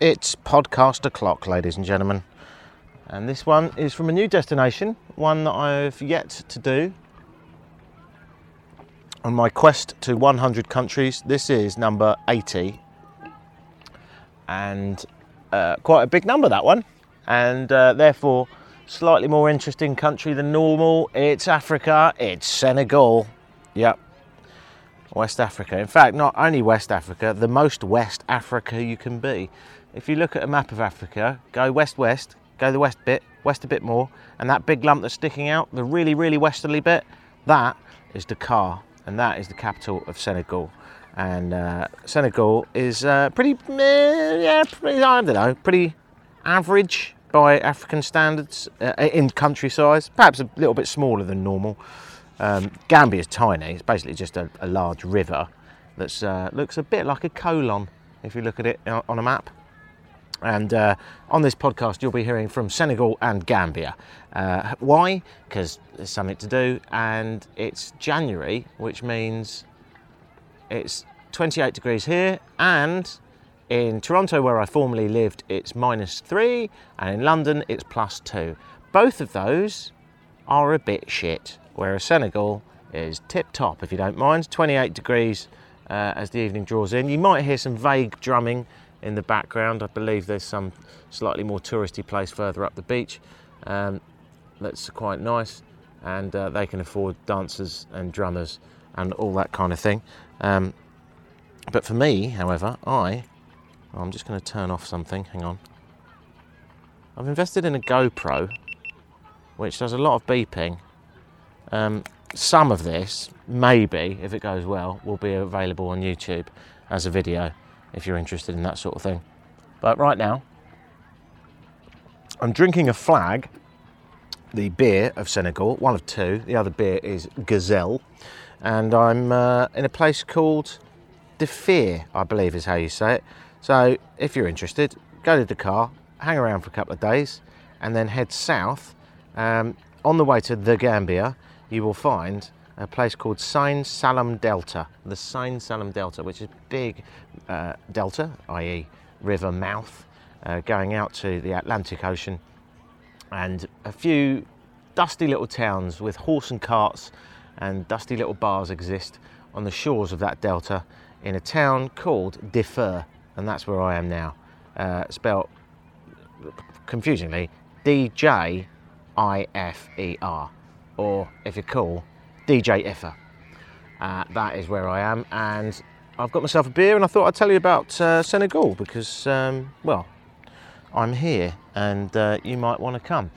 It's podcast o'clock, ladies and gentlemen. And this one is from a new destination, one that I've yet to do. On my quest to 100 countries, this is number 80. And uh, quite a big number, that one. And uh, therefore, slightly more interesting country than normal. It's Africa, it's Senegal. Yep, West Africa. In fact, not only West Africa, the most West Africa you can be. If you look at a map of Africa, go west west, go the west bit, west a bit more, and that big lump that's sticking out, the really, really westerly bit, that is Dakar, and that is the capital of Senegal. And uh, Senegal is uh, pretty, yeah, pretty, I don't know, pretty average by African standards uh, in country size, perhaps a little bit smaller than normal. Um, Gambia is tiny. It's basically just a, a large river that uh, looks a bit like a colon if you look at it on a map. And uh, on this podcast, you'll be hearing from Senegal and Gambia. Uh, why? Because there's something to do, and it's January, which means it's 28 degrees here, and in Toronto, where I formerly lived, it's minus three, and in London, it's plus two. Both of those are a bit shit whereas Senegal is tip top, if you don't mind. 28 degrees uh, as the evening draws in. You might hear some vague drumming in the background. I believe there's some slightly more touristy place further up the beach um, that's quite nice, and uh, they can afford dancers and drummers and all that kind of thing. Um, but for me, however, I I'm just going to turn off something. Hang on. I've invested in a GoPro, which does a lot of beeping um, some of this, maybe, if it goes well, will be available on YouTube as a video if you're interested in that sort of thing. But right now, I'm drinking a flag, the beer of Senegal, one of two. The other beer is Gazelle. And I'm uh, in a place called Djifer, I believe is how you say it. So if you're interested, go to Dakar, hang around for a couple of days, and then head south. Um, on the way to the Gambia, you will find a place called Sine Saloum Delta, the Sine Saloum Delta, which is a big uh, delta, i.e., river mouth, uh, going out to the Atlantic Ocean, and a few dusty little towns with horse and carts and dusty little bars exist on the shores of that delta in a town called Djifer, and that's where I am now. Uh, spelled confusingly D J I F E R or if you're cool, DJ Iffa. Uh, that is where I am, and I've got myself a beer, and I thought I'd tell you about uh, Senegal because, um, well, I'm here, and uh, you might want to come.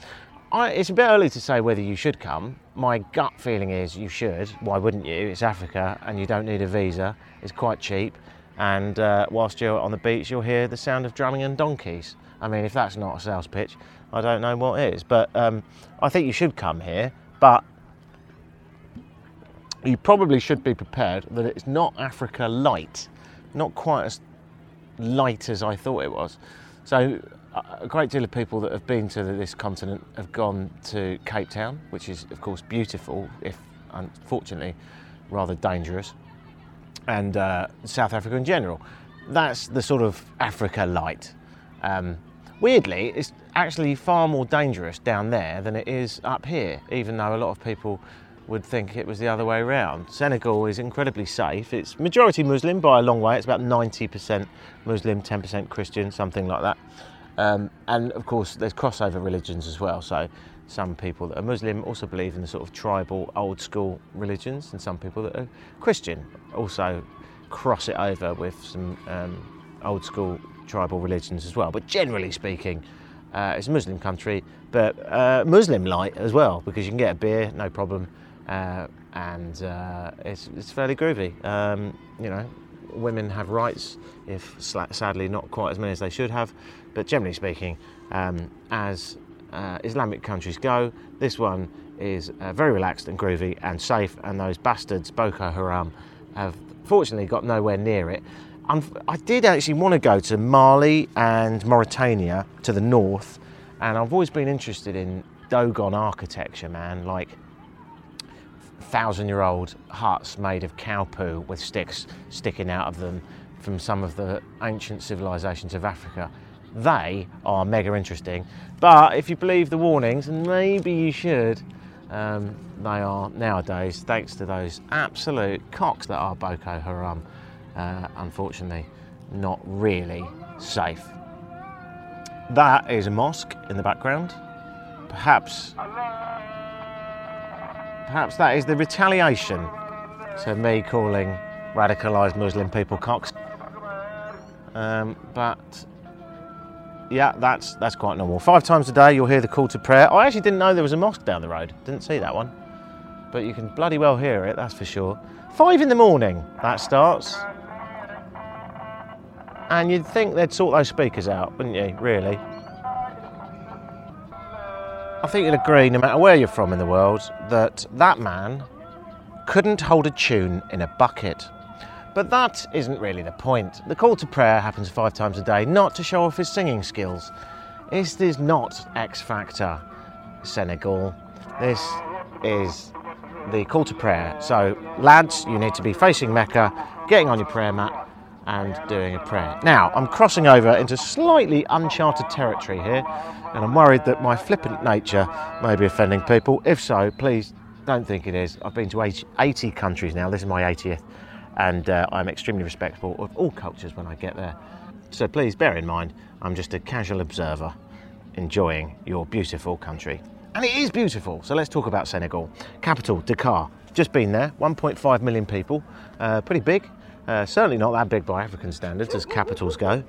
I, it's a bit early to say whether you should come. My gut feeling is you should. Why wouldn't you? It's Africa, and you don't need a visa. It's quite cheap, and uh, whilst you're on the beach, you'll hear the sound of drumming and donkeys. I mean, if that's not a sales pitch, I don't know what is. But um, I think you should come here but you probably should be prepared that it's not Africa light, not quite as light as I thought it was. So, a great deal of people that have been to this continent have gone to Cape Town, which is, of course, beautiful, if unfortunately rather dangerous, and uh, South Africa in general. That's the sort of Africa light. Um, Weirdly, it's actually far more dangerous down there than it is up here, even though a lot of people would think it was the other way around. Senegal is incredibly safe. It's majority Muslim by a long way. It's about 90% Muslim, 10% Christian, something like that. Um, and of course, there's crossover religions as well. So some people that are Muslim also believe in the sort of tribal, old school religions, and some people that are Christian also cross it over with some um, old school tribal religions as well. But generally speaking, uh, it's a Muslim country, but uh, Muslim light as well, because you can get a beer, no problem, uh, and uh, it's, it's fairly groovy. Um, you know, women have rights, if sadly not quite as many as they should have, but generally speaking, um, as uh, Islamic countries go, this one is uh, very relaxed and groovy and safe, and those bastards, Boko Haram, have fortunately got nowhere near it. I did actually want to go to Mali and Mauritania to the north, and I've always been interested in Dogon architecture, man, like thousand year old huts made of cow poo with sticks sticking out of them from some of the ancient civilizations of Africa. they are mega interesting. But if you believe the warnings, and maybe you should, um, they are nowadays, thanks to those absolute cocks that are Boko Haram, uh, unfortunately, not really safe. That is a mosque in the background. Perhaps, perhaps that is the retaliation to me calling radicalised Muslim people cocks. Um, but yeah, that's that's quite normal. Five times a day you'll hear the call to prayer. I actually didn't know there was a mosque down the road. Didn't see that one. But you can bloody well hear it, that's for sure. Five in the morning that starts. And you'd think they'd sort those speakers out, wouldn't you, really? I think you'd agree, no matter where you're from in the world, that that man couldn't hold a tune in a bucket. But that isn't really the point. The call to prayer happens five times a day, not to show off his singing skills. This is not X Factor Senegal. This is the call to prayer. So, lads, you need to be facing Mecca, getting on your prayer mat, and doing a prayer. Now, I'm crossing over into slightly uncharted territory here, and I'm worried that my flippant nature may be offending people. If so, please don't think it is. I've been to 80 countries now, this is my 80th, and uh, I'm extremely respectful of all cultures when I get there. So please bear in mind, I'm just a casual observer enjoying your beautiful country. And it is beautiful, so let's talk about Senegal. Capital, Dakar. Just been there, 1.5 million people, uh, pretty big. Uh, certainly not that big by African standards as capitals go.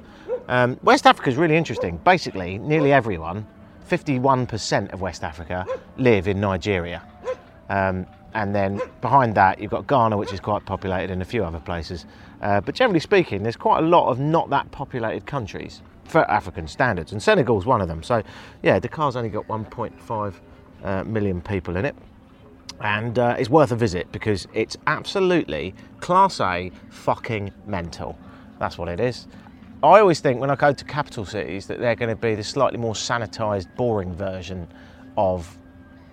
Um, West Africa is really interesting. Basically, nearly everyone, 51% of West Africa, live in Nigeria. Um, and then behind that, you've got Ghana, which is quite populated, and a few other places. Uh, but generally speaking, there's quite a lot of not that populated countries for African standards, and Senegal's one of them. So, yeah, Dakar's only got 1.5 uh, million people in it and uh, it's worth a visit because it's absolutely class A fucking mental. That's what it is. I always think when I go to capital cities that they're going to be the slightly more sanitised, boring version of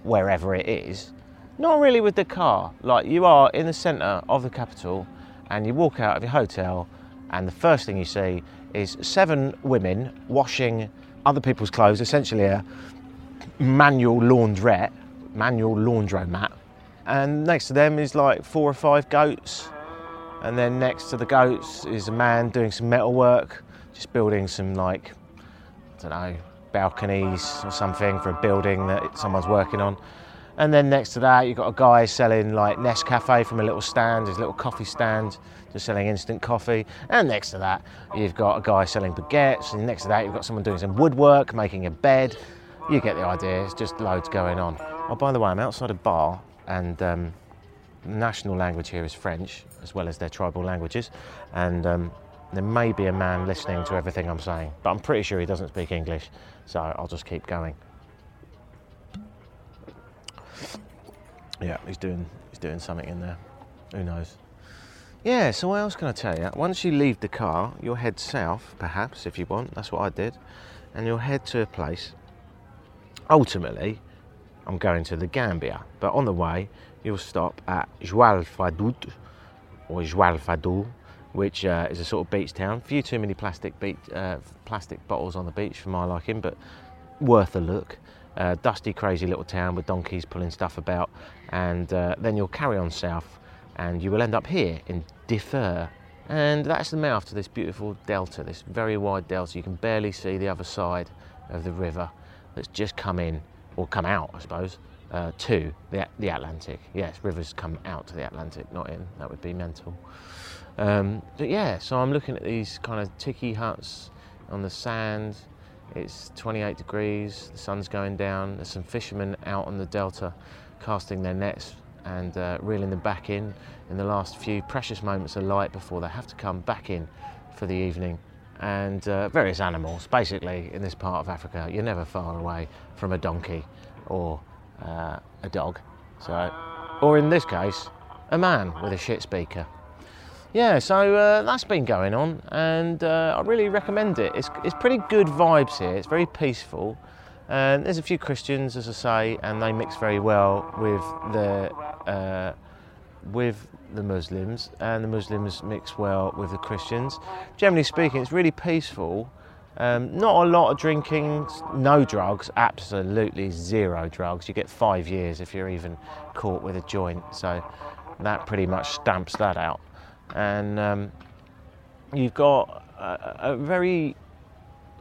wherever it is. Not really with Dakar. Like you are in the centre of the capital and you walk out of your hotel and the first thing you see is seven women washing other people's clothes, essentially a manual laundrette manual laundromat. And next to them is like four or five goats. And then next to the goats is a man doing some metal work, just building some like, I don't know, balconies or something for a building that someone's working on. And then next to that, you've got a guy selling like Nescafe from a little stand, his little coffee stand, just selling instant coffee. And next to that, you've got a guy selling baguettes. And next to that, you've got someone doing some woodwork, making a bed. You get the idea, it's just loads going on. Oh, by the way, I'm outside a bar, and um, national language here is French, as well as their tribal languages. And um, there may be a man listening to everything I'm saying, but I'm pretty sure he doesn't speak English, so I'll just keep going. Yeah, he's doing he's doing something in there. Who knows? Yeah, so what else can I tell you? Once you leave Dakar, you'll head south, perhaps, if you want. That's what I did. And you'll head to a place. Ultimately, I'm going to the Gambia. But on the way, you'll stop at Joal Fadiouth or Joal Fadou, which uh, is a sort of beach town. Few too many plastic beach, uh, plastic bottles on the beach for my liking, but worth a look. Uh, dusty, crazy little town with donkeys pulling stuff about, and uh, then you'll carry on south, and you will end up here in Djifer, and that's the mouth to this beautiful delta, this very wide delta. You can barely see the other side of the river that's just come in or come out, I suppose, uh, to the, the Atlantic. Yes, rivers come out to the Atlantic, not in. That would be mental. Um, but yeah, so I'm looking at these kind of tiki huts on the sand. It's 28 degrees, the sun's going down. There's some fishermen out on the delta casting their nets and uh, reeling them back in in the last few precious moments of light before they have to come back in for the evening and uh, various animals. Basically, in this part of Africa, you're never far away from a donkey or uh, a dog. So, or in this case, a man with a shit speaker. Yeah, so uh, that's been going on, and uh, I really recommend it. It's, it's pretty good vibes here. It's very peaceful, and there's a few Christians, as I say, and they mix very well with the uh, with the Muslims, and the Muslims mix well with the Christians. Generally speaking, it's really peaceful, Um, not a lot of drinking, no drugs, absolutely zero drugs. You get five years if you're even caught with a joint, so that pretty much stamps that out. And um, you've got a, a very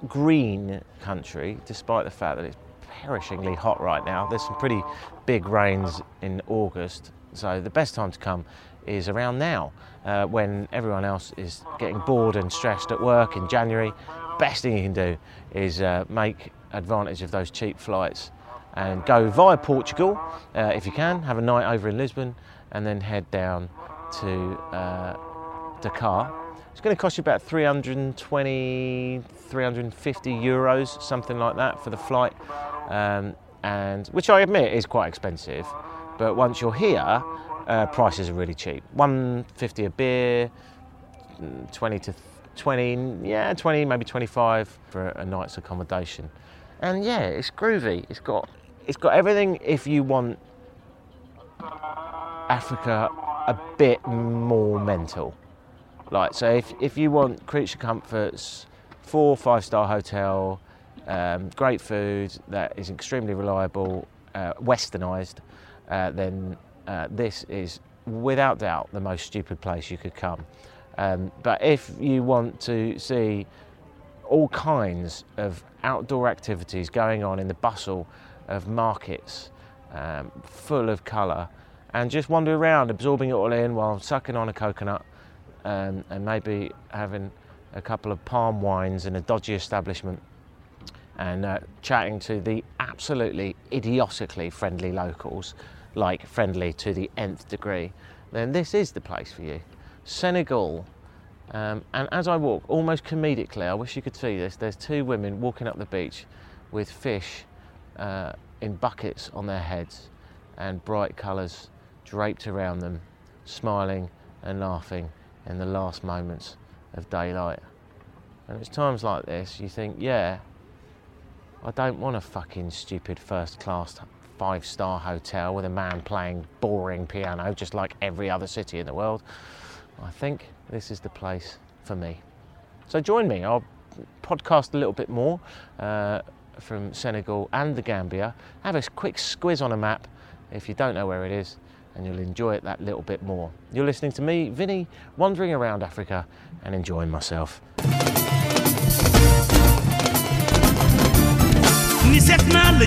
green country, despite the fact that it's perishingly hot right now. There's some pretty big rains in August, so the best time to come is around now uh, when everyone else is getting bored and stressed at work in January. Best thing you can do is uh, make advantage of those cheap flights and go via Portugal uh, if you can, have a night over in Lisbon, and then head down to uh, Dakar. It's going to cost you about 320, 350 euros, something like that, for the flight, um, and which I admit is quite expensive. But once you're here, uh, prices are really cheap. 150 a beer, 20 to 20, yeah, 20, maybe 25 for a night's accommodation. And yeah, it's groovy. It's got it's got everything if you want Africa a bit more mental. Like so if if you want creature comforts, four five star hotel, um, great food that is extremely reliable, uh, westernized, uh, then uh, this is without doubt the most stupid place you could come. Um, but if you want to see all kinds of outdoor activities going on in the bustle of markets, um, full of colour, and just wander around, absorbing it all in while sucking on a coconut um, and maybe having a couple of palm wines in a dodgy establishment and uh, chatting to the absolutely idiotically friendly locals, like friendly to the nth degree, then this is the place for you. Senegal. Um, and as I walk, almost comedically, I wish you could see this, there's two women walking up the beach with fish uh, in buckets on their heads and bright colours draped around them, smiling and laughing in the last moments of daylight. And it's times like this you think, yeah, I don't want a fucking stupid first class five star hotel with a man playing boring piano just like every other city in the world. I think this is the place for me. So join me. I'll podcast a little bit more uh, from Senegal and the Gambia. Have a quick squiz on a map if you don't know where it is, and you'll enjoy it that little bit more. You're listening to me, Vinny, wandering around Africa and enjoying myself.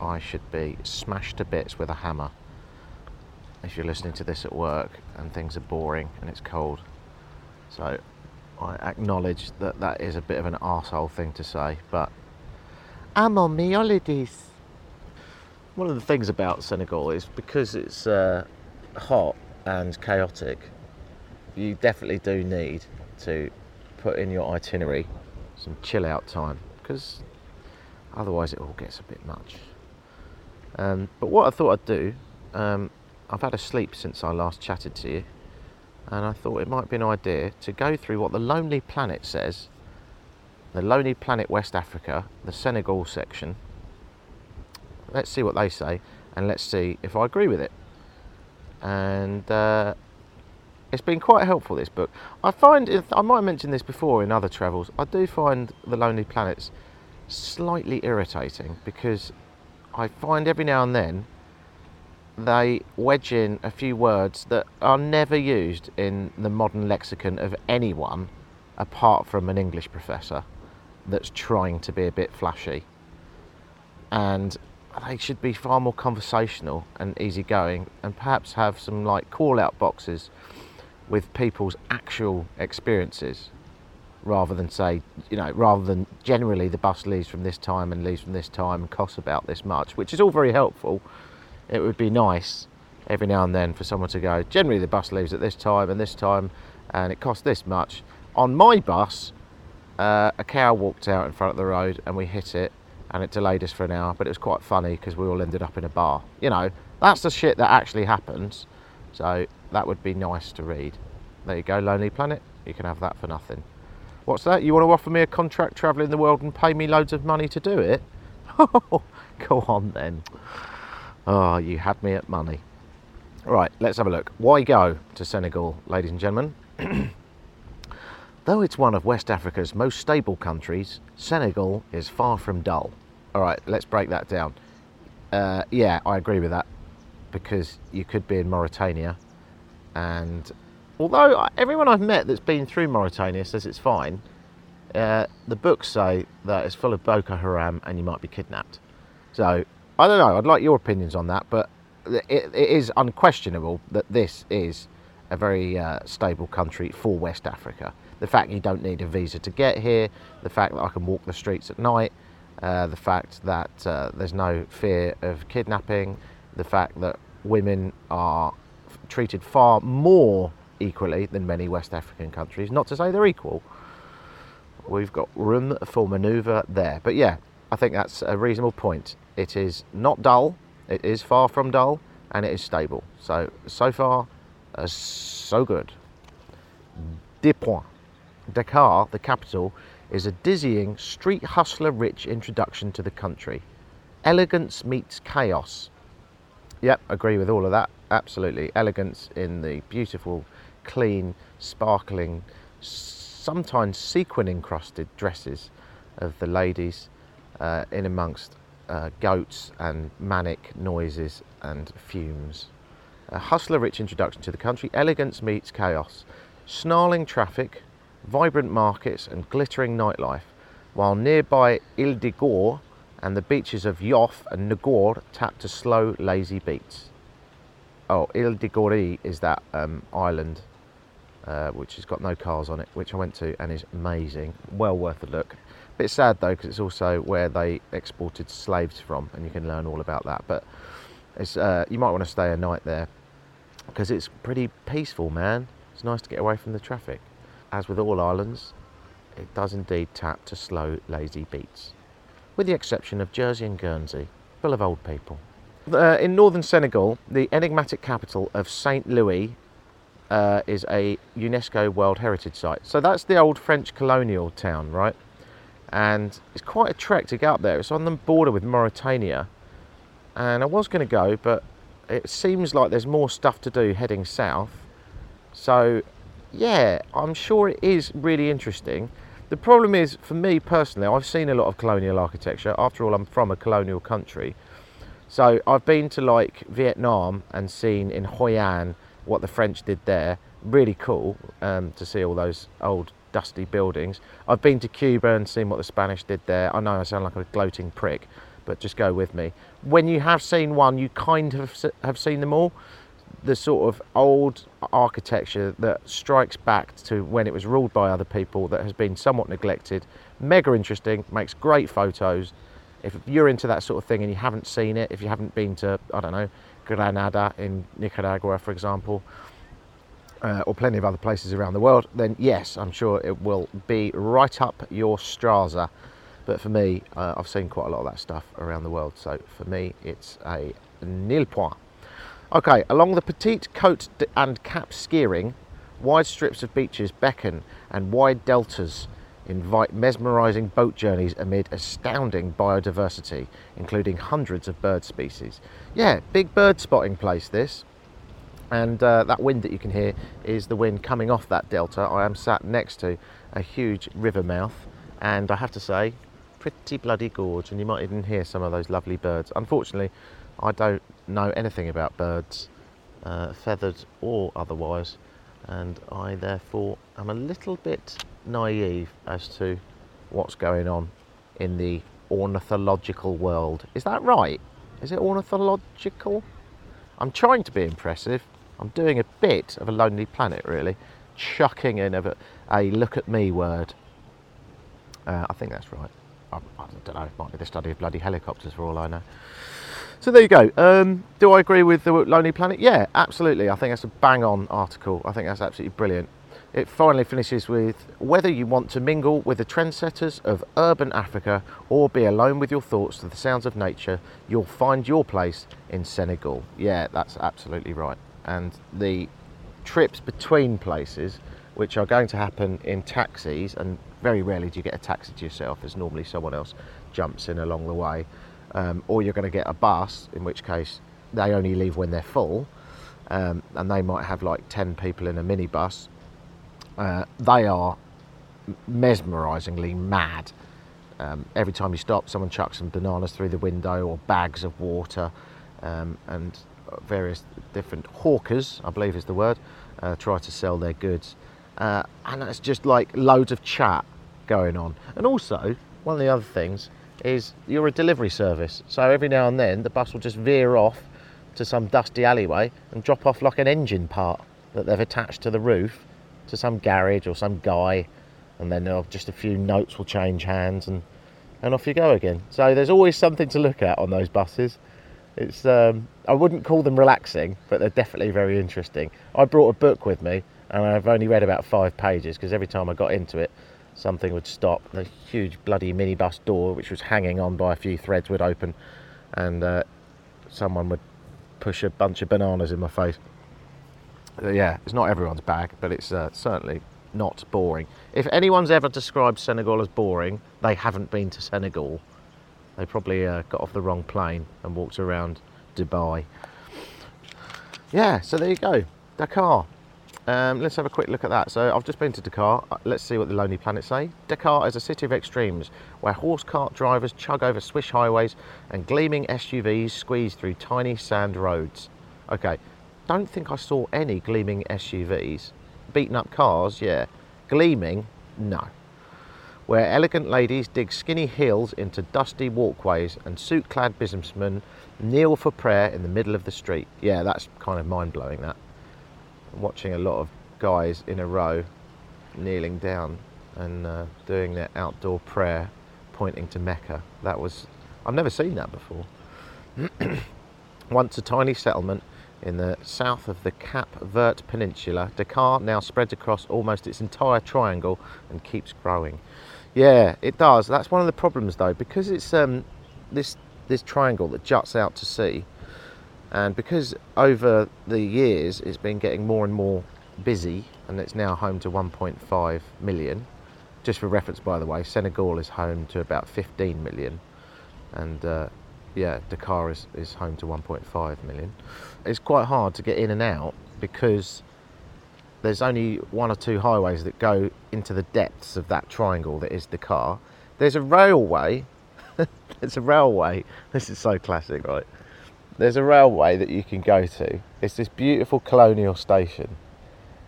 I should be smashed to bits with a hammer. If you're listening to this at work and things are boring and it's cold. So I acknowledge that that is a bit of an arsehole thing to say, but I'm on me holidays. One of the things about Senegal is because it's uh, hot and chaotic, you definitely do need to put in your itinerary some chill out time because otherwise it all gets a bit much. Um, but what I thought I'd do, um, I've had a sleep since I last chatted to you, and I thought it might be an idea to go through what the Lonely Planet says, the Lonely Planet West Africa, the Senegal section. Let's see what they say, and let's see if I agree with it. And uh, it's been quite helpful this book. I find if, I might mention this before in other travels. I do find the Lonely Planets slightly irritating because I find every now and then they wedge in a few words that are never used in the modern lexicon of anyone apart from an English professor that's trying to be a bit flashy. And they should be far more conversational and easygoing and perhaps have some like call out boxes with people's actual experiences rather than say, you know, rather than generally the bus leaves from this time and leaves from this time and costs about this much, which is all very helpful. It would be nice every now and then for someone to go, generally the bus leaves at this time and this time and it costs this much. On my bus, uh, a cow walked out in front of the road and we hit it and it delayed us for an hour, but it was quite funny because we all ended up in a bar. You know, that's the shit that actually happens. So that would be nice to read. There you go, Lonely Planet. You can have that for nothing. What's that? You want to offer me a contract travelling the world and pay me loads of money to do it? Go on then. Oh, you had me at money. Right, let's have a look. Why go to Senegal, ladies and gentlemen? Though it's one of West Africa's most stable countries, Senegal is far from dull. All right, let's break that down. Uh, yeah, I agree with that because you could be in Mauritania, and although everyone I've met that's been through Mauritania says it's fine, uh, the books say that it's full of Boko Haram and you might be kidnapped. So I don't know. I'd like your opinions on that, but it, it is unquestionable that this is a very uh, stable country for West Africa. The fact you don't need a visa to get here, the fact that I can walk the streets at night, uh, the fact that uh, there's no fear of kidnapping, the fact that women are treated far more equally than many West African countries. Not to say they're equal. We've got room for manoeuvre there. But yeah, I think that's a reasonable point. It is not dull, it is far from dull, and it is stable. So, so far, uh, so good. Des. Dakar, the capital, is a dizzying, street hustler rich introduction to the country. Elegance meets chaos. Yep, agree with all of that. Absolutely. Elegance in the beautiful, clean, sparkling, sometimes sequin encrusted dresses of the ladies uh, in amongst uh, goats and manic noises and fumes. A hustler rich introduction to the country. Elegance meets chaos. Snarling traffic, vibrant markets, and glittering nightlife, while nearby Ile de Gorée and the beaches of Yoff and Ngor tap to slow, lazy beats. Oh, Ile de is that um, island uh, which has got no cars on it, which I went to and is amazing. Well worth a look. Bit sad though, because it's also where they exported slaves from, and you can learn all about that. But uh, you might want to stay a night there because it's pretty peaceful, man. It's nice to get away from the traffic. As with all islands, it does indeed tap to slow, lazy beats, with the exception of Jersey and Guernsey, full of old people. Uh, in northern Senegal, the enigmatic capital of Saint Louis uh, is a UNESCO World Heritage Site. So that's the old French colonial town, right? And it's quite a trek to get up there. It's on the border with Mauritania. And I was going to go, but it seems like there's more stuff to do heading south. So yeah, I'm sure it is really interesting. The problem is, for me personally, I've seen a lot of colonial architecture. After all, I'm from a colonial country. So I've been to like Vietnam and seen in Hoi An what the French did there. Really cool um, to see all those old dusty buildings. I've been to Cuba and seen what the Spanish did there. I know I sound like a gloating prick, but just go with me. When you have seen one, you kind of have seen them all the sort of old architecture that strikes back to when it was ruled by other people that has been somewhat neglected. Mega interesting, makes great photos. If you're into that sort of thing and you haven't seen it, if you haven't been to, I don't know, Granada in Nicaragua, for example, uh, or plenty of other places around the world, then yes, I'm sure it will be right up your Straza. But for me, uh, I've seen quite a lot of that stuff around the world, so for me, it's a nil point. Okay, along the Petite Côte and Cap Skirring, wide strips of beaches beckon and wide deltas invite mesmerising boat journeys amid astounding biodiversity, including hundreds of bird species. Yeah, big bird spotting place this. And uh, that wind that you can hear is the wind coming off that delta. I am sat next to a huge river mouth, and I have to say, pretty bloody gorge. And you might even hear some of those lovely birds. Unfortunately, I don't know anything about birds, uh, feathered or otherwise, and I therefore am a little bit naive as to what's going on in the ornithological world. Is that right? Is it ornithological? I'm trying to be impressive. I'm doing a bit of a lonely planet, really, chucking in a, a look at me word. Uh, I think that's right. I, I, don't know, it might be the study of bloody helicopters for all I know. So there you go. Um, do I agree with the Lonely Planet? Yeah, absolutely. I think that's a bang on article. I think that's absolutely brilliant. It finally finishes with whether you want to mingle with the trendsetters of urban Africa or be alone with your thoughts to the sounds of nature, you'll find your place in Senegal. Yeah, that's absolutely right. And the trips between places, which are going to happen in taxis, and very rarely do you get a taxi to yourself, as normally someone else jumps in along the way, um, or you're going to get a bus, in which case they only leave when they're full, um, and they might have like 10 people in a minibus uh, they are mesmerisingly mad. Um, every time you stop, someone chucks some bananas through the window or bags of water, um, and various different hawkers, I believe is the word, uh, try to sell their goods. Uh, and it's just like loads of chat going on. And also, one of the other things is you're a delivery service, so every now and then the bus will just veer off to some dusty alleyway and drop off like an engine part that they've attached to the roof to some garage or some guy, and then uh, just a few notes will change hands, and and off you go again. So there's always something to look at on those buses. It's um, I wouldn't call them relaxing, but they're definitely very interesting. I brought a book with me, and I've only read about five pages because every time I got into it, something would stop. The huge bloody minibus door, which was hanging on by a few threads, would open, and uh, someone would push a bunch of bananas in my face. Uh, yeah, it's not everyone's bag, but it's uh, certainly not boring. If anyone's ever described Senegal as boring, they haven't been to Senegal. They probably uh, got off the wrong plane and walked around Dubai. Yeah, so there you go, Dakar. Um, let's have a quick look at that. So I've just been to Dakar. Uh, let's see what the Lonely Planet say. Dakar is a city of extremes where horse cart drivers chug over swish highways and gleaming SUVs squeeze through tiny sand roads. Okay, don't think I saw any gleaming SUVs. Beaten up cars, yeah. Gleaming, no. Where elegant ladies dig skinny heels into dusty walkways and suit clad businessmen kneel for prayer in the middle of the street. Yeah, that's kind of mind blowing, that. Watching a lot of guys in a row kneeling down and uh, doing their outdoor prayer pointing to Mecca. That was, I've never seen that before. Once a tiny settlement, in the south of the Cap Vert Peninsula. Dakar now spreads across almost its entire triangle and keeps growing. Yeah, it does. That's one of the problems though, because it's um, this this triangle that juts out to sea, and because over the years it's been getting more and more busy, and it's now home to 1.5 million. Just for reference, by the way, Senegal is home to about 15 million, and uh, yeah, Dakar is, is home to 1.5 million. It's quite hard to get in and out because there's only one or two highways that go into the depths of that triangle that is Dakar. There's a railway. there's a railway. This is so classic, right? There's a railway that you can go to. It's this beautiful colonial station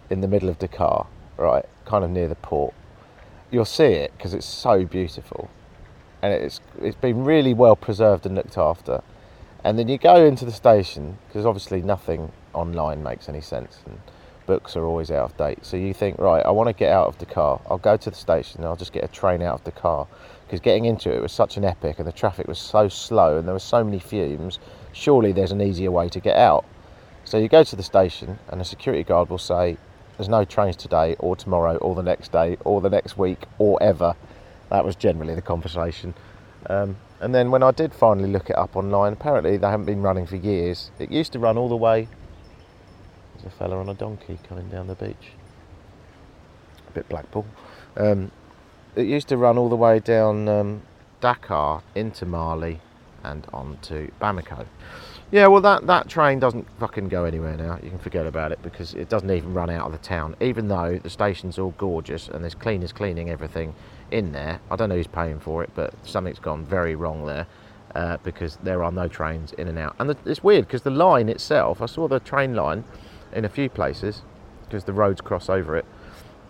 in the middle of Dakar, right? Kind of near the port. You'll see it because it's so beautiful and it's it's been really well preserved and looked after. And then you go into the station because obviously nothing online makes any sense, and books are always out of date. So you think, right, I want to get out of Dakar. I'll go to the station and I'll just get a train out of Dakar because getting into it was such an epic, and the traffic was so slow, and there were so many fumes. Surely there's an easier way to get out. So you go to the station, and a security guard will say, "There's no trains today, or tomorrow, or the next day, or the next week, or ever." That was generally the conversation. Um, and then when I did finally look it up online, apparently they haven't been running for years. It used to run all the way. There's a fella on a donkey coming down the beach. A bit Blackpool. Um, it used to run all the way down um, Dakar into Mali and on to Bamako. Yeah, well, that, that train doesn't fucking go anywhere now. You can forget about it because it doesn't even run out of the town, even though the station's all gorgeous and there's cleaners cleaning everything in there. I don't know who's paying for it, but something's gone very wrong there uh, because there are no trains in and out. And the, it's weird because the line itself, I saw the train line in a few places because the roads cross over it.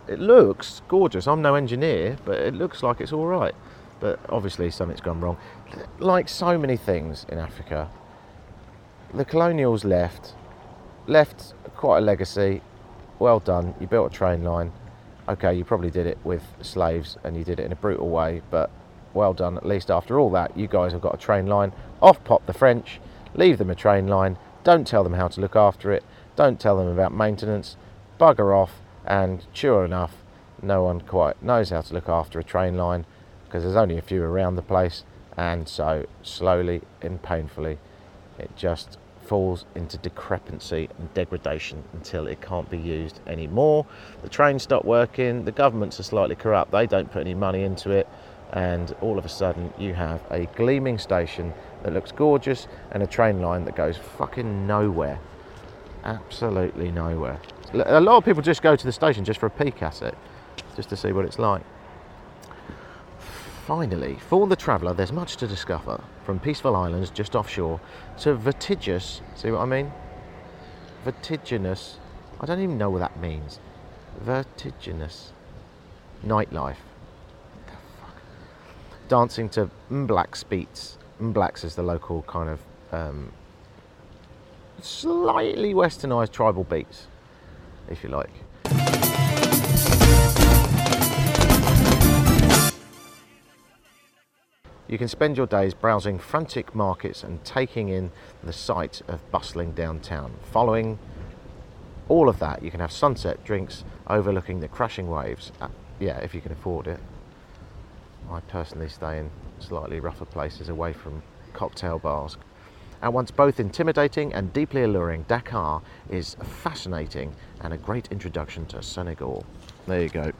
It looks gorgeous. I'm no engineer, but it looks like it's all right. But obviously, something's gone wrong. Like so many things in Africa, the colonials left, left quite a legacy. Well done. You built a train line. Okay, you probably did it with slaves and you did it in a brutal way, but well done. At least after all that, you guys have got a train line. Off pop the French. Leave them a train line. Don't tell them how to look after it. Don't tell them about maintenance. Bugger off And sure enough, no one quite knows how to look after a train line because there's only a few around the place, and so slowly and painfully, it just falls into decrepency and degradation until it can't be used anymore. The trains stop working, the governments are slightly corrupt, they don't put any money into it, and all of a sudden you have a gleaming station that looks gorgeous and a train line that goes fucking nowhere. Absolutely nowhere. A lot of people just go to the station just for a peek at it, just to see what it's like. Finally, for the traveller, there's much to discover from peaceful islands just offshore to vertiginous, see what I mean? Vertiginous, I don't even know what that means. Vertiginous nightlife. Dancing to Mbalax beats. Mbalax is the local kind of um, slightly westernised tribal beats, if you like. You can spend your days browsing frantic markets and taking in the sight of bustling downtown. Following all of that, you can have sunset drinks overlooking the crashing waves. Uh, yeah, if you can afford it. I personally stay in slightly rougher places away from cocktail bars. At once both intimidating and deeply alluring, Dakar is fascinating and a great introduction to Senegal. There you go.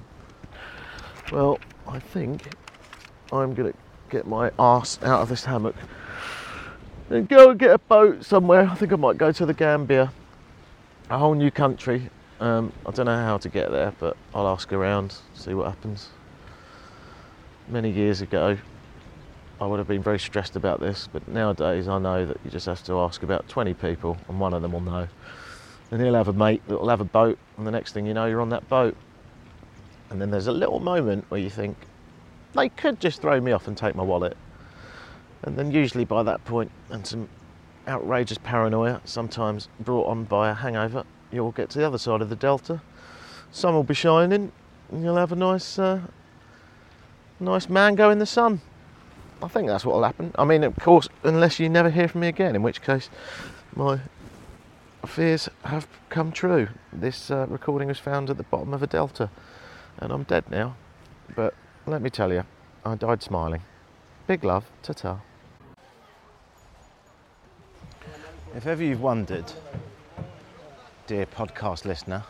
Well, I think I'm going to get my ass out of this hammock and go and get a boat somewhere. I think I might go to the Gambia, a whole new country. Um, I don't know how to get there, but I'll ask around, see what happens. Many years ago, I would have been very stressed about this, but nowadays I know that you just have to ask about 20 people and one of them will know. And he'll have a mate that will have a boat, and the next thing you know, you're on that boat. And then there's a little moment where you think, they could just throw me off and take my wallet. And then, usually by that point, and some outrageous paranoia, sometimes brought on by a hangover, you'll get to the other side of the delta. Sun will be shining, and you'll have a nice, uh, nice mango in the sun. I think that's what will happen. I mean, of course, unless you never hear from me again, in which case my fears have come true. This uh, recording was found at the bottom of a delta, and I'm dead now. But let me tell you, I died smiling. Big love, ta ta. If ever you've wondered, dear podcast listener,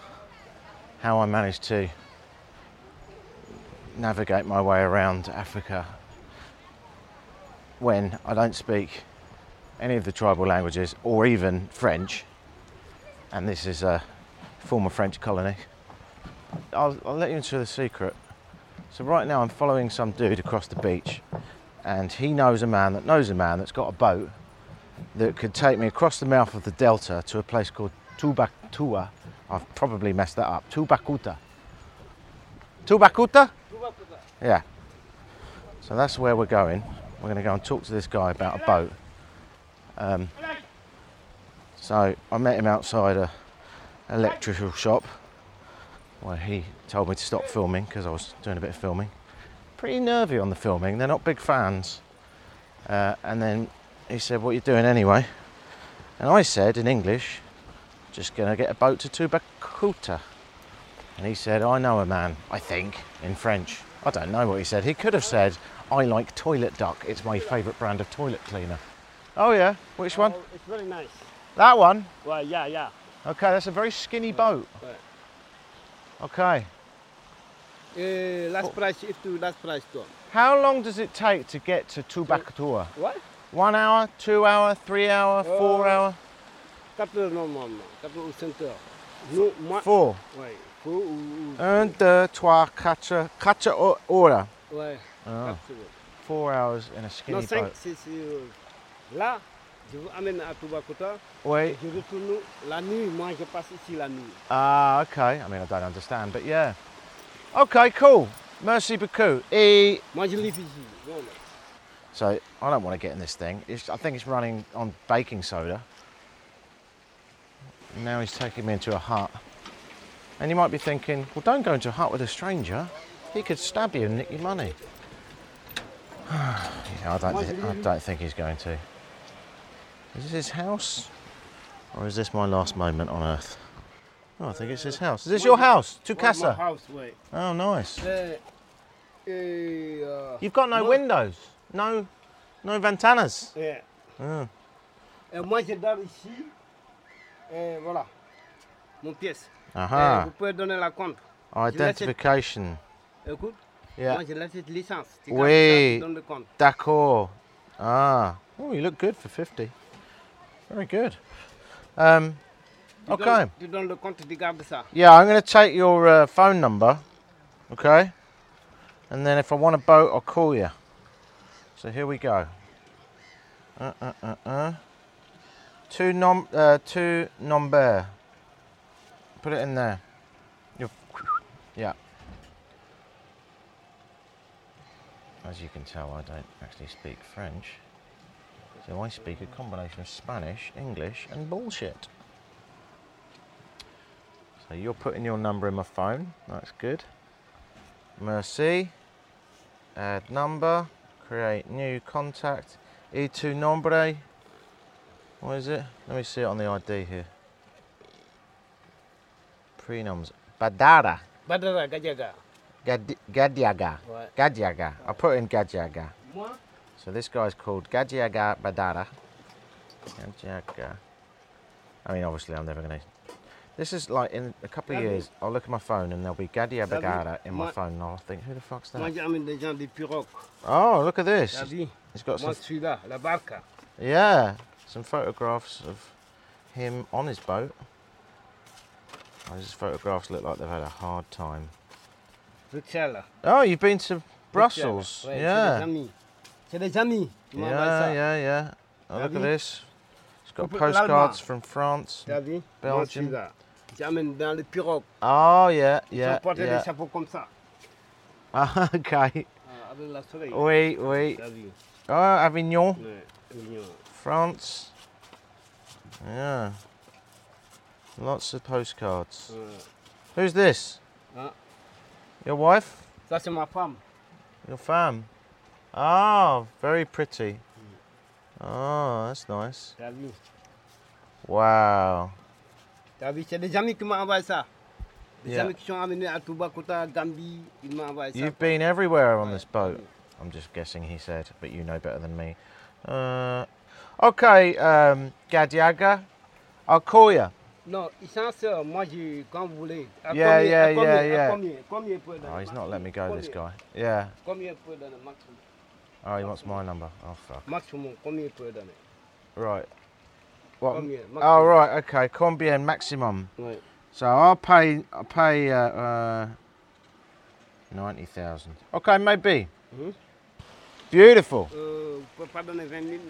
how I managed to navigate my way around Africa when I don't speak any of the tribal languages or even French, and this is a former French colony, I'll, I'll let you into the secret. So, right now, I'm following some dude across the beach, and he knows a man that knows a man that's got a boat that could take me across the mouth of the delta to a place called Tubactua. I've probably messed that up. Toubacouta. Toubacouta? Yeah. So that's where we're going. We're going to go and talk to this guy about a boat. Um, so I met him outside a electrical shop where he told me to stop filming because I was doing a bit of filming. Pretty nervy on the filming, they're not big fans. Uh, and then he said, What are you doing anyway? And I said in English, Just gonna get a boat to Toubacouta. And he said, I know a man, I think, in French. I don't know what he said. He could have said, I like toilet duck. It's my favourite brand of toilet cleaner. Oh, yeah? Which one? Oh, it's very nice. That one? Well, yeah, yeah. Okay, that's a very skinny boat. Right. Okay. Uh, last price, if to last price to. How long does it take to get to Tubacatua? What? One hour, two hour, three hour, four Uh, hour? Quatre normalement, quatre ou cinq heures. Nous, moi, Four. ouais, four ou, ou Un, deux, trois, quatre, quatre ho- horas. ouais, Ah, four hours in a skinny cinq, boat. euh, là. Je vous amène à Toubacouta. Wait. Je retourne la nuit. Moi, je passe ici la nuit. Ah, okay. I mean, I don't understand, but yeah. Okay, cool. Merci beaucoup. Et Moi, je live ici. Voilà. So I don't want to get in this thing. It's, I think it's running on baking soda. Now he's taking me into a hut. And you might be thinking, well, don't go into a hut with a stranger. He could stab you and nick your money. yeah, I, don't I don't think he's going to. Is this his house? Or is this my last moment on earth? Oh, I think it's his house. Is this your house? My casa. house, ouais. Oh, nice. Euh, You've got no moi- windows. No, no ventanas. et- Ah. et moi, je dors ici. Et voilà. Mon pièce. Et Aha. vous pouvez donner la compte. Identification. Écoute, Yeah. moi, j'ai la licence. Oui. gardes ça, tu donnes le compte. D'accord. Ah. Oh, you look good for 50. Very good. Um, Tu okay. donnes le compte, tu gardes ça. Yeah, I'm going to take your uh, phone number. Okay. And then if I want a boat, I'll call you. So here we go. Uh, uh, uh, uh. Two nom, uh, two number. Put it in there. Your, yeah. As you can tell, I don't actually speak French. So I speak a combination of Spanish, English, and bullshit. So you're putting your number in my phone. That's good. Merci. Add number. Create new contact. E tu nombre. What is it? Let me see it on the ID here. Prenoms. Badara. Badara Gadjaga. Gad- Gadiaga. Gadiaga. I put in Gadiaga. Moi, So this guy's called Gadiaga Badara. Gadiaga. I mean, obviously, I'm never going to. This is like in a couple of years, I'll look at my phone and there'll be Gadia Gadi. Bagada in my phone, and I'll think, who the fuck's that? j'amène des gens des pirogues. Oh, look at this. He's got some, Moi, celui-là, la barca. yeah, some photographs of him on his boat. Oh, these photographs look like they've had a hard time. Bruxelles. Oh, you've been to Brussels? Ouais, C'est des yeah. Amis. C'est des amis. qui m'envoient Yeah, yeah, yeah. Oh, look at this. It's got postcards from France. T'as vu Moi, Belgium. J'amène dans les pirogues. Oh, yeah, yeah, yeah. des chapeaux comme ça. Ah, okay. ah, Avec la soleil. Oui, oui. Oh, Avignon. France. Yeah. Lots of postcards. Who's this? Ah. Your wife? C'est ma femme. Your fam? Oh, very pretty. Oh, that's nice. Wow. C'est des amis qui m'ont envoyé ça. Des Yeah. amis qui sont amenés à Gambie. Ils m'ont envoyé ça. You've been everywhere on this boat. I'm just guessing he said, but you know better than me. Uh, okay, um, Gadiaga. I'll call you. Non, essentiel, moi, je, quand vous voulez. À Yeah, combien, yeah, à combien, yeah, à yeah. Combien, combien peut donner Oh, he's not letting me go, this guy. Yeah. Combien peut donner maximum Oh, he wants my number. Oh, fuck. Maximum, combien peut donner Right. What? Combien Oh, maximum. right. Okay. Combien maximum. Ouais. So I'll pay. I'll pay. Uh, uh, Ninety thousand. Okay, maybe. Beautiful. Vous pouvez 20 000,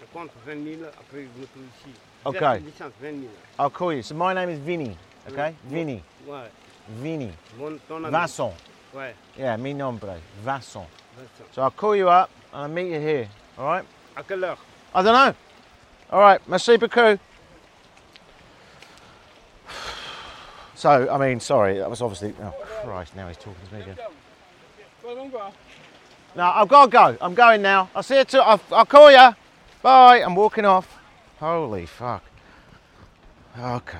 je compte 20 000, après vous mettez ici. Ok. J'ai la licence 20 000. I'll call you. So my name is Vinny. Okay, Vinny. Ouais, Vinny. mon. Vincent. Ouais, Yeah, mi nombre. Vincent. So I'll call you up and I'll meet you here. All right. À quelle heure I don't know. All right. Merci beaucoup. So, I mean, sorry, that was obviously. Oh Christ! Now he's talking to me again. No, I've got to go. I'm going now. I'll see you. To, I'll, I'll call you. Bye. I'm walking off. Holy fuck. Okay.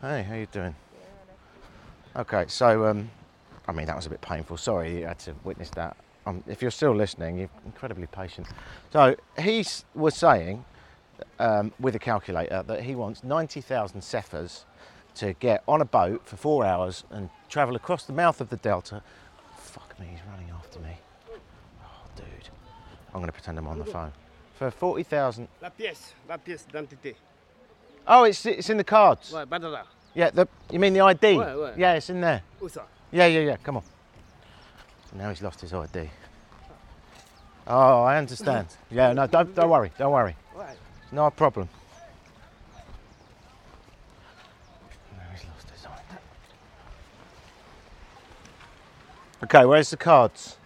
Hey, how you doing? Okay, so um, I mean that was a bit painful. Sorry you had to witness that. Um, if you're still listening, you're incredibly patient. So he was saying um, with a calculator that he wants 90,000 CFAs to get on a boat for four hours and travel across the mouth of the delta. Fuck me, he's running after me. Oh, dude. I'm going to pretend I'm on the phone. For 40,000. La pièce, la pièce d'identité. Oh, it's, it's in the cards. Ouais, Badala. Yeah, the, you mean the ID? Ouais, ouais. Yeah, it's in there. Où ça Yeah, yeah, yeah. Come on. Now he's lost his ID. Oh, I understand. Yeah, no, don't, don't worry. Don't worry. Ouais. No problem. Now he's lost his ID. Okay, where's the cards?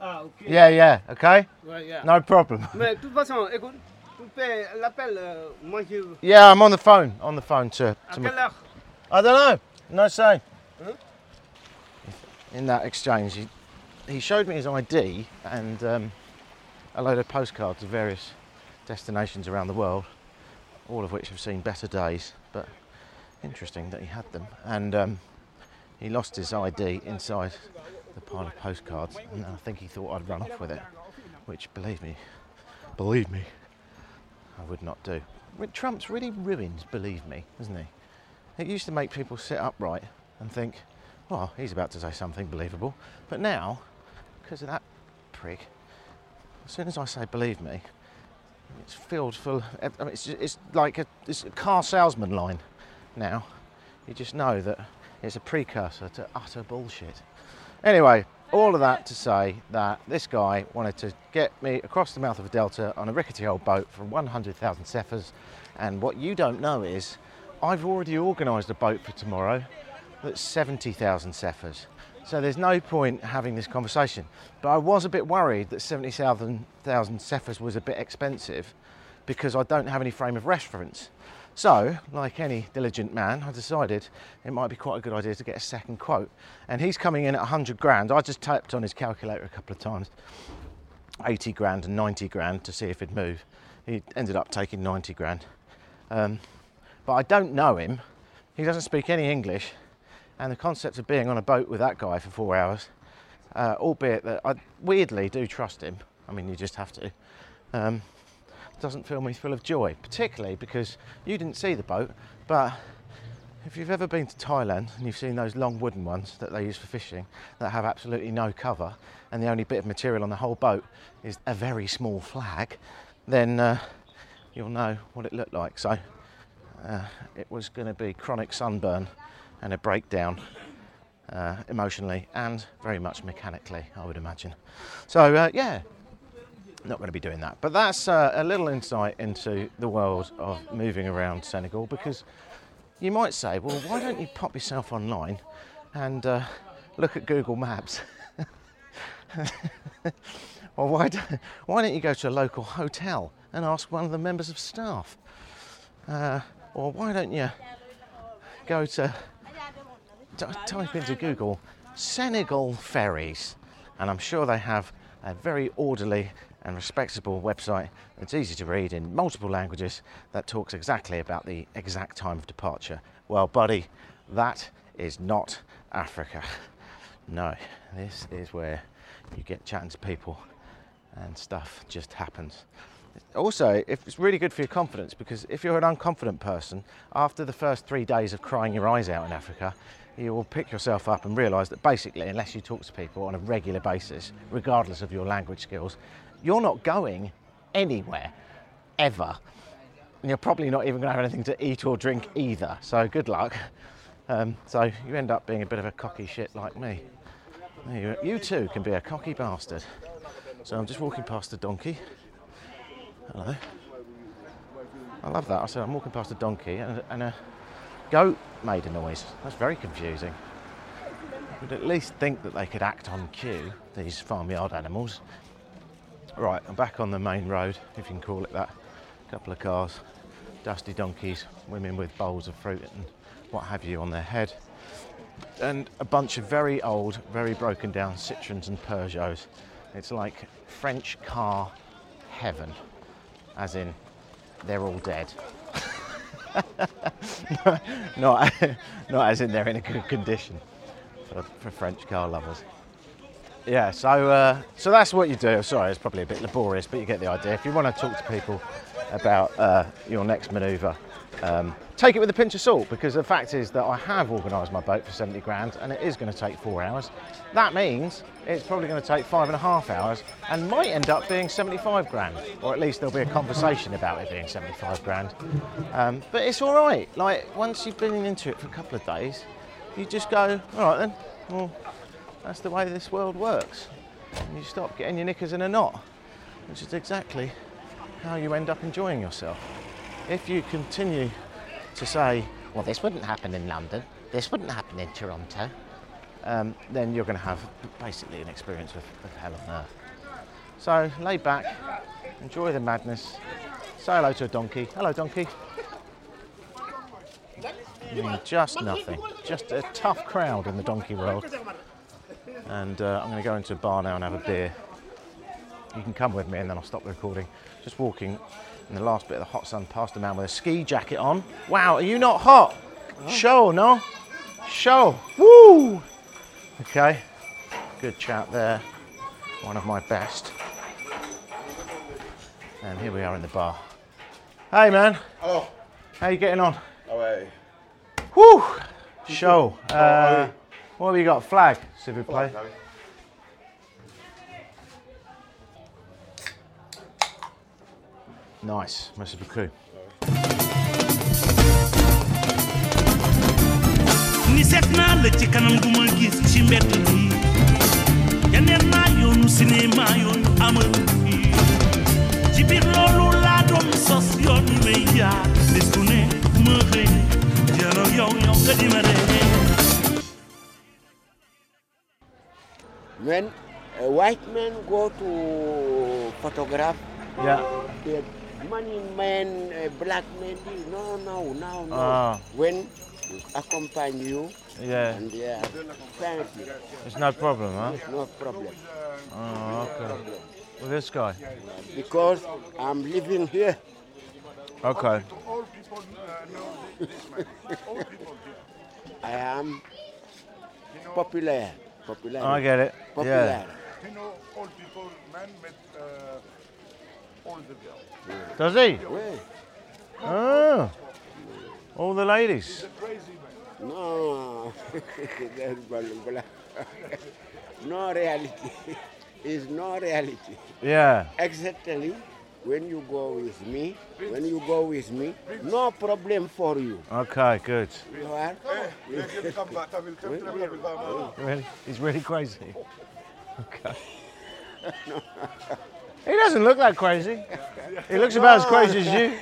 Ah, ok. Yeah, yeah. Okay, Ouais, yeah. no problem. Mais de toute façon, écoute, tu fais l'appel, euh, moi je. Yeah, I'm on the phone. On the phone to. To quelle my, heure I don't know. No say. In that exchange, he, he showed me his ID and um, a load of postcards of various destinations around the world. all of which have seen better days. But interesting that he had them. And um, he lost his ID inside the pile of postcards, and I think he thought I'd run off with it, which, believe me, believe me, I would not do. Trump's really ruined, believe me, isn't he? It used to make people sit upright and think, well, he's about to say something believable. But now, because of that prick, as soon as I say believe me, it's filled full. I mean, it's, it's like a, it's a car salesman line now. You just know that it's a precursor to utter bullshit. Anyway, all of that to say that this guy wanted to get me across the mouth of a delta on a rickety old boat for 100,000 CFAs. And what you don't know is I've already organised a boat for tomorrow that's 70,000 CFAs. So there's no point having this conversation. But I was a bit worried that 70,000 CFAs was a bit expensive because I don't have any frame of reference. So, like any diligent man, I decided it might be quite a good idea to get a second quote. And he's coming in at 100 grand. I just tapped on his calculator a couple of times 80 grand and 90 grand to see if he'd move. He ended up taking 90 grand. Um, but I don't know him. He doesn't speak any English. And the concept of being on a boat with that guy for four hours, uh, albeit that I weirdly do trust him, I mean, you just have to, um, doesn't fill me full of joy, particularly because you didn't see the boat, but if you've ever been to Thailand and you've seen those long wooden ones that they use for fishing that have absolutely no cover, and the only bit of material on the whole boat is a very small flag, then uh, you'll know what it looked like. So uh, it was going to be chronic sunburn and a breakdown uh, emotionally and very much mechanically, I would imagine. So, uh, yeah, not going to be doing that. But that's uh, a little insight into the world of moving around Senegal because you might say, well, why don't you pop yourself online and uh, look at Google Maps? or why don't, why don't you go to a local hotel and ask one of the members of staff? Uh, or why don't you go to type into Google Senegal ferries, and I'm sure they have a very orderly and respectable website that's easy to read in multiple languages that talks exactly about the exact time of departure. Well, buddy, that is not Africa. No, this is where you get chatting to people and stuff just happens. Also, if it's really good for your confidence because if you're an unconfident person, after the first three days of crying your eyes out in Africa, you will pick yourself up and realise that basically, unless you talk to people on a regular basis, regardless of your language skills, you're not going anywhere ever. And you're probably not even going to have anything to eat or drink either. So good luck. Um, so you end up being a bit of a cocky shit like me. You, you too can be a cocky bastard. So I'm just walking past a donkey. Hello. I love that. I said I'm walking past a donkey and, and a goat made a noise. That's very confusing. You'd at least think that they could act on cue, these farmyard animals. Right, I'm back on the main road, if you can call it that. A couple of cars, dusty donkeys, women with bowls of fruit and what have you on their head, and a bunch of very old, very broken down Citroens and Peugeots. It's like French car heaven, as in they're all dead. Not, not as in they're in a good condition for, for French car lovers. Yeah, so uh, so that's what you do. Sorry, it's probably a bit laborious, but you get the idea. If you want to talk to people about uh, your next manoeuvre, um, take it with a pinch of salt because the fact is that I have organised my boat for 70 grand and it is going to take four hours. That means it's probably going to take five and a half hours and might end up being 75 grand, or at least there'll be a conversation about it being 75 grand. Um, but it's all right. Like once you've been into it for a couple of days, you just go, all right then. Well, that's the way this world works. And you stop getting your knickers in a knot, which is exactly how you end up enjoying yourself. If you continue to say, well, this wouldn't happen in London, this wouldn't happen in Toronto, um, then you're going to have basically an experience of, of hell on earth. So lay back, enjoy the madness, say hello to a donkey. Hello, donkey. Mm, just nothing. Just a tough crowd in the donkey world. And uh, I'm going to go into a bar now and have a beer. You can come with me and then I'll stop the recording. Just walking in the last bit of the hot sun past a man with a ski jacket on. Wow, are you not hot? Show, no? Show. Woo! Okay, good chat there. One of my best. And here we are in the bar. Hey man, Hello. how you getting on? Away. Woo! Show. Uh, what have you got? Flag, s'il vous plaît. Nice, merci beaucoup. ni seet naa la ci kanam gu ma gis ci mbedd bi yeneen naa yoonu cinéma yooyu amatu fi ci biir loolu laa doon sos yoon wi may jaar bés bu ne ma xëy jaraw yow yow nga di ma ree When a white man go to photograph, Yeah. The money man, uh, black man, this, no, no, no, no. Ah. When accompany you Yeah. and they are thank you, There's no problem, huh? no problem. Oh, okay. Well, this guy. Because I'm living here. Okay. I am popular. Popular. I get it. Popular. Yeah. You know, old people, man met uh, all the girls. Does he? Well, Oh. All the ladies. No. That's blah, blah. no reality. It's no reality. Yeah. Exactly. When you go with me, when you go with me, no problem for you. Okay, good. You are. Really? He's really crazy. Okay. He doesn't look that crazy. He looks about as crazy as you.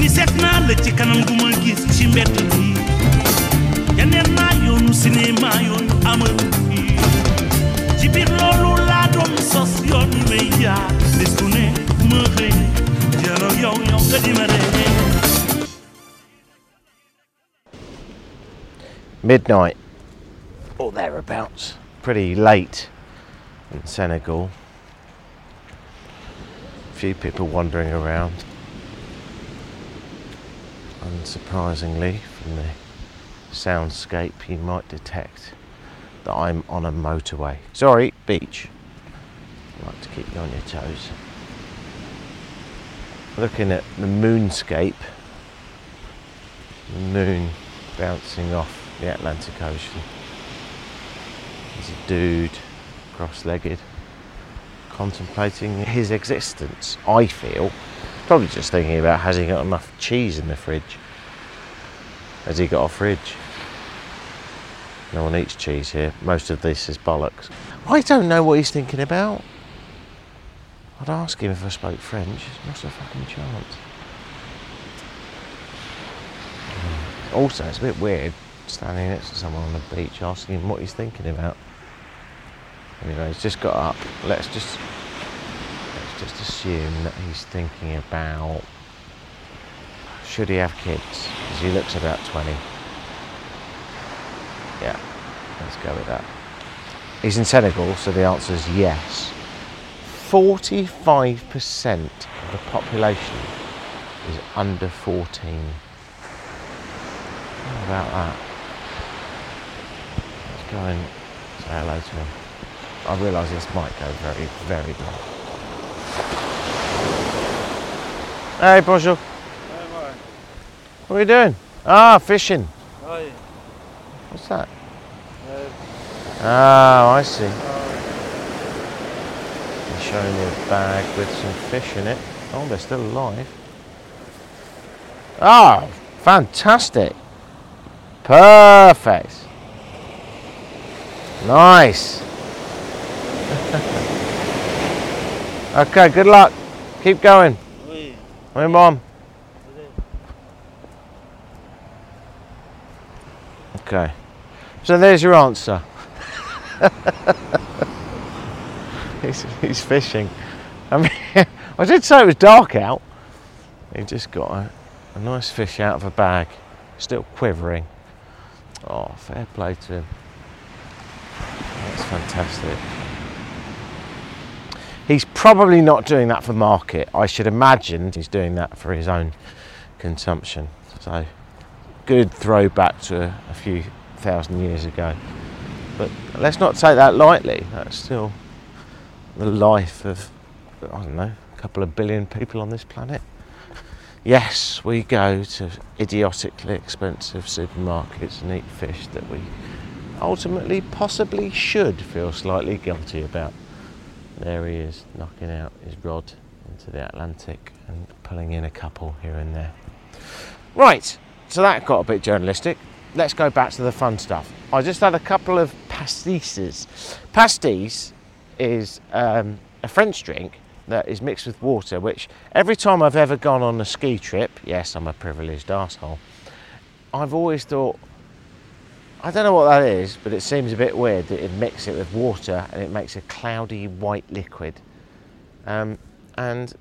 ni seet naa la ci kanam gu ma gis ci mbedd bi yeneen naa yoonu cinéma yooyu amatu fi ci biir loolu laa doon sos yoon wi may jaar bés bu ne ma xëy jaraw yow yow nga di ma ree Midnight. Or thereabouts. Pretty late in Senegal. A few people wandering around. Unsurprisingly, from the soundscape, you might detect that I'm on a motorway. Sorry, beach. I like to keep you on your toes. Looking at the moonscape, the moon bouncing off the Atlantic Ocean. There's a dude, cross legged, contemplating his existence. I feel. Probably just thinking about has he got enough cheese in the fridge? Has he got a fridge? No one eats cheese here. Most of this is bollocks. I don't know what he's thinking about. I'd ask him if I spoke French. Not a fucking chance? Also, it's a bit weird standing next to someone on the beach asking him what he's thinking about. Anyway, he's just got up. Let's just let's just assume that he's thinking about should he have kids? Because he looks about 20. Yeah, let's go with that. He's in Senegal, so the answer is yes. 45% of the population is under 14. How about that? Let's go and say hello to him. I realise this might go very, very long. Hey, bonjour. What are you doing? Ah, fishing. Hi. What's that? Oh, I see. He's showing me a bag with some fish in it. Oh, they're still alive. Ah, fantastic. Perfect. Nice. Okay, good luck. Keep going. Oui, mom. Okay. So there's your answer. he's, he's fishing. I mean, I did say it was dark out. He just got a, a nice fish out of a bag, still quivering. Oh, fair play to him. That's fantastic. He's probably not doing that for market. I should imagine he's doing that for his own consumption. So, good throwback to a, few thousand years ago. But let's not take that lightly. That's still the life of, I don't know, a couple of billion people on this planet. Yes, we go to idiotically expensive supermarkets and eat fish that we ultimately possibly should feel slightly guilty about. There he is, knocking out his rod into the Atlantic and pulling in a couple here and there. Right, so that got a bit journalistic. Let's go back to the fun stuff. I just had a couple of pastisses. Pastis is um, a French drink that is mixed with water, which every time I've ever gone on a ski trip, yes, I'm a privileged asshole, I've always thought, I don't know what that is, but it seems a bit weird that it mix it with water and it makes a cloudy white liquid. Um, and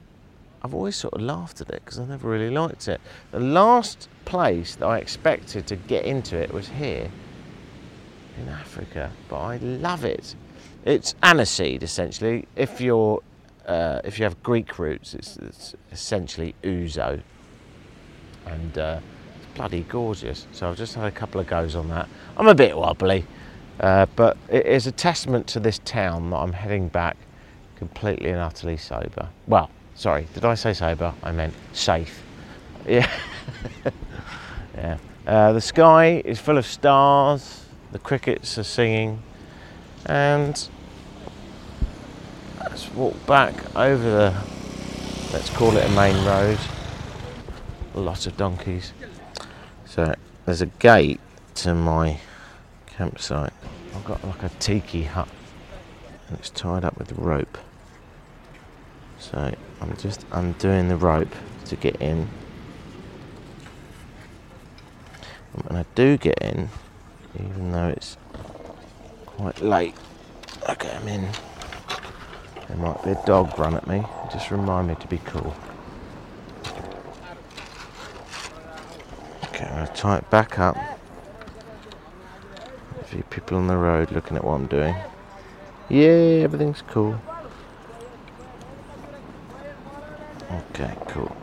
I've always sort of laughed at it because I never really liked it. The last place that I expected to get into it was here in Africa, but I love it. It's aniseed essentially. If you're uh, if you have Greek roots, it's, it's essentially ouzo, and uh, bloody gorgeous. So I've just had a couple of goes on that. I'm a bit wobbly, uh, but it is a testament to this town that I'm heading back completely and utterly sober. Well, sorry, did I say sober? I meant safe. Yeah, yeah. Uh, the sky is full of stars. The crickets are singing, and let's walk back over the, let's call it a main road. A lot of donkeys. There's a gate to my campsite. I've got like a tiki hut and it's tied up with rope. So I'm just undoing the rope to get in. And when I do get in, even though it's quite late, okay, I'm in. There might be a dog run at me. Just remind me to be cool. Okay, I'm going to tie it back up. A few people on the road looking at what I'm doing. Yeah, everything's cool. Okay, cool.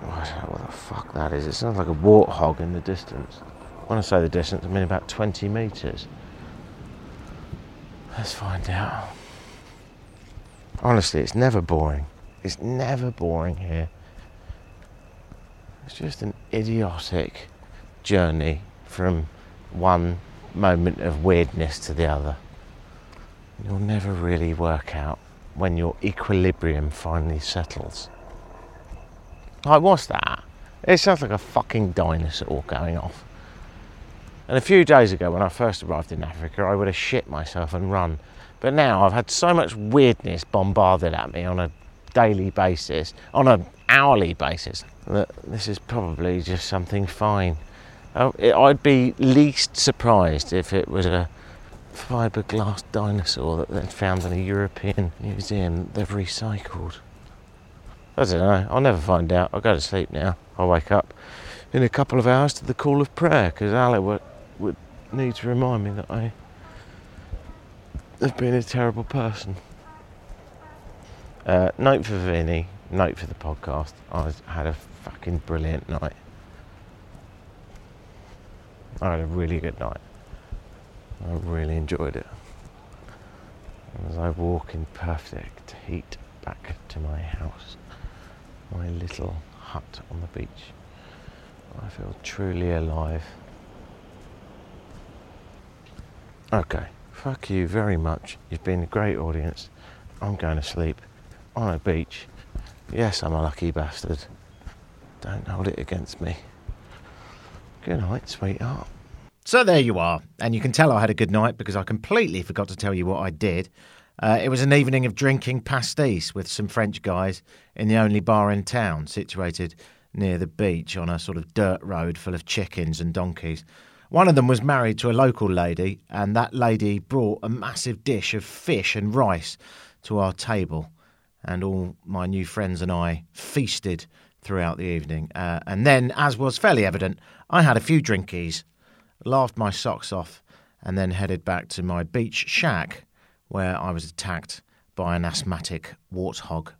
What the fuck that is. It sounds like a warthog in the distance. When I say the distance, I mean about 20 metres. Let's find out. Honestly, it's never boring. It's never boring here. It's just an idiotic journey from one moment of weirdness to the other. You'll never really work out when your equilibrium finally settles. Like, what's that? It sounds like a fucking dinosaur going off. And a few days ago, when I first arrived in Africa, I would have shit myself and run. But now I've had so much weirdness bombarded at me on a daily basis, on an hourly basis, that this is probably just something fine. Oh, I'd be least surprised if it was a fiberglass dinosaur that they'd found in a European museum they've recycled. I don't know. I'll never find out. I'll go to sleep now. I'll wake up in a couple of hours to the call of prayer because Ali would, would need to remind me that I have been a terrible person. Uh, note for Vinny, note for the podcast. I had a fucking brilliant night. I had a really good night. I really enjoyed it. As I walk in perfect heat back to my house, my little hut on the beach, I feel truly alive. Okay, fuck you very much. You've been a great audience. I'm going to sleep on a beach. Yes, I'm a lucky bastard. Don't hold it against me. Good night, sweetheart. So there you are, and you can tell I had a good night because I completely forgot to tell you what I did. Uh, it was an evening of drinking pastis with some French guys in the only bar in town, situated near the beach on a sort of dirt road full of chickens and donkeys. One of them was married to a local lady, and that lady brought a massive dish of fish and rice to our table. And all my new friends and I feasted throughout the evening. Uh, and then, as was fairly evident, I had a few drinkies, laughed my socks off, and then headed back to my beach shack where I was attacked by an asthmatic warthog.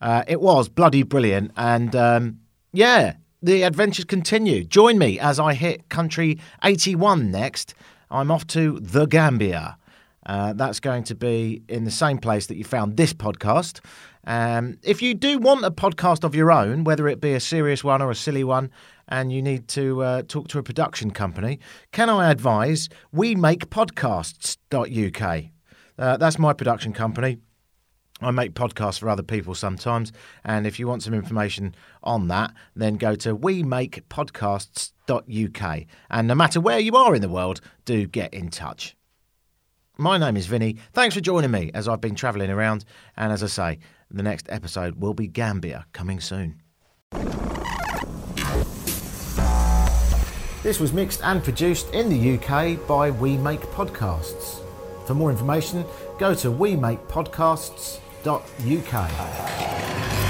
Uh, it was bloody brilliant, and um, yeah, the adventures continue. Join me as I hit country 81 next. I'm off to the Gambia. Uh, that's going to be in the same place that you found this podcast. Um, if you do want a podcast of your own, whether it be a serious one or a silly one, and you need to uh, talk to a production company, can I advise we make podcasts.uk? Uh, that's my production company. I make podcasts for other people sometimes, and if you want some information on that, then go to we make podcasts.uk. And no matter where you are in the world, do get in touch. My name is Vinny. Thanks for joining me as I've been travelling around, and as I say, the next episode will be Gambia coming soon. This was mixed and produced in the UK by We Make Podcasts. For more information, go to we make podcasts.uk.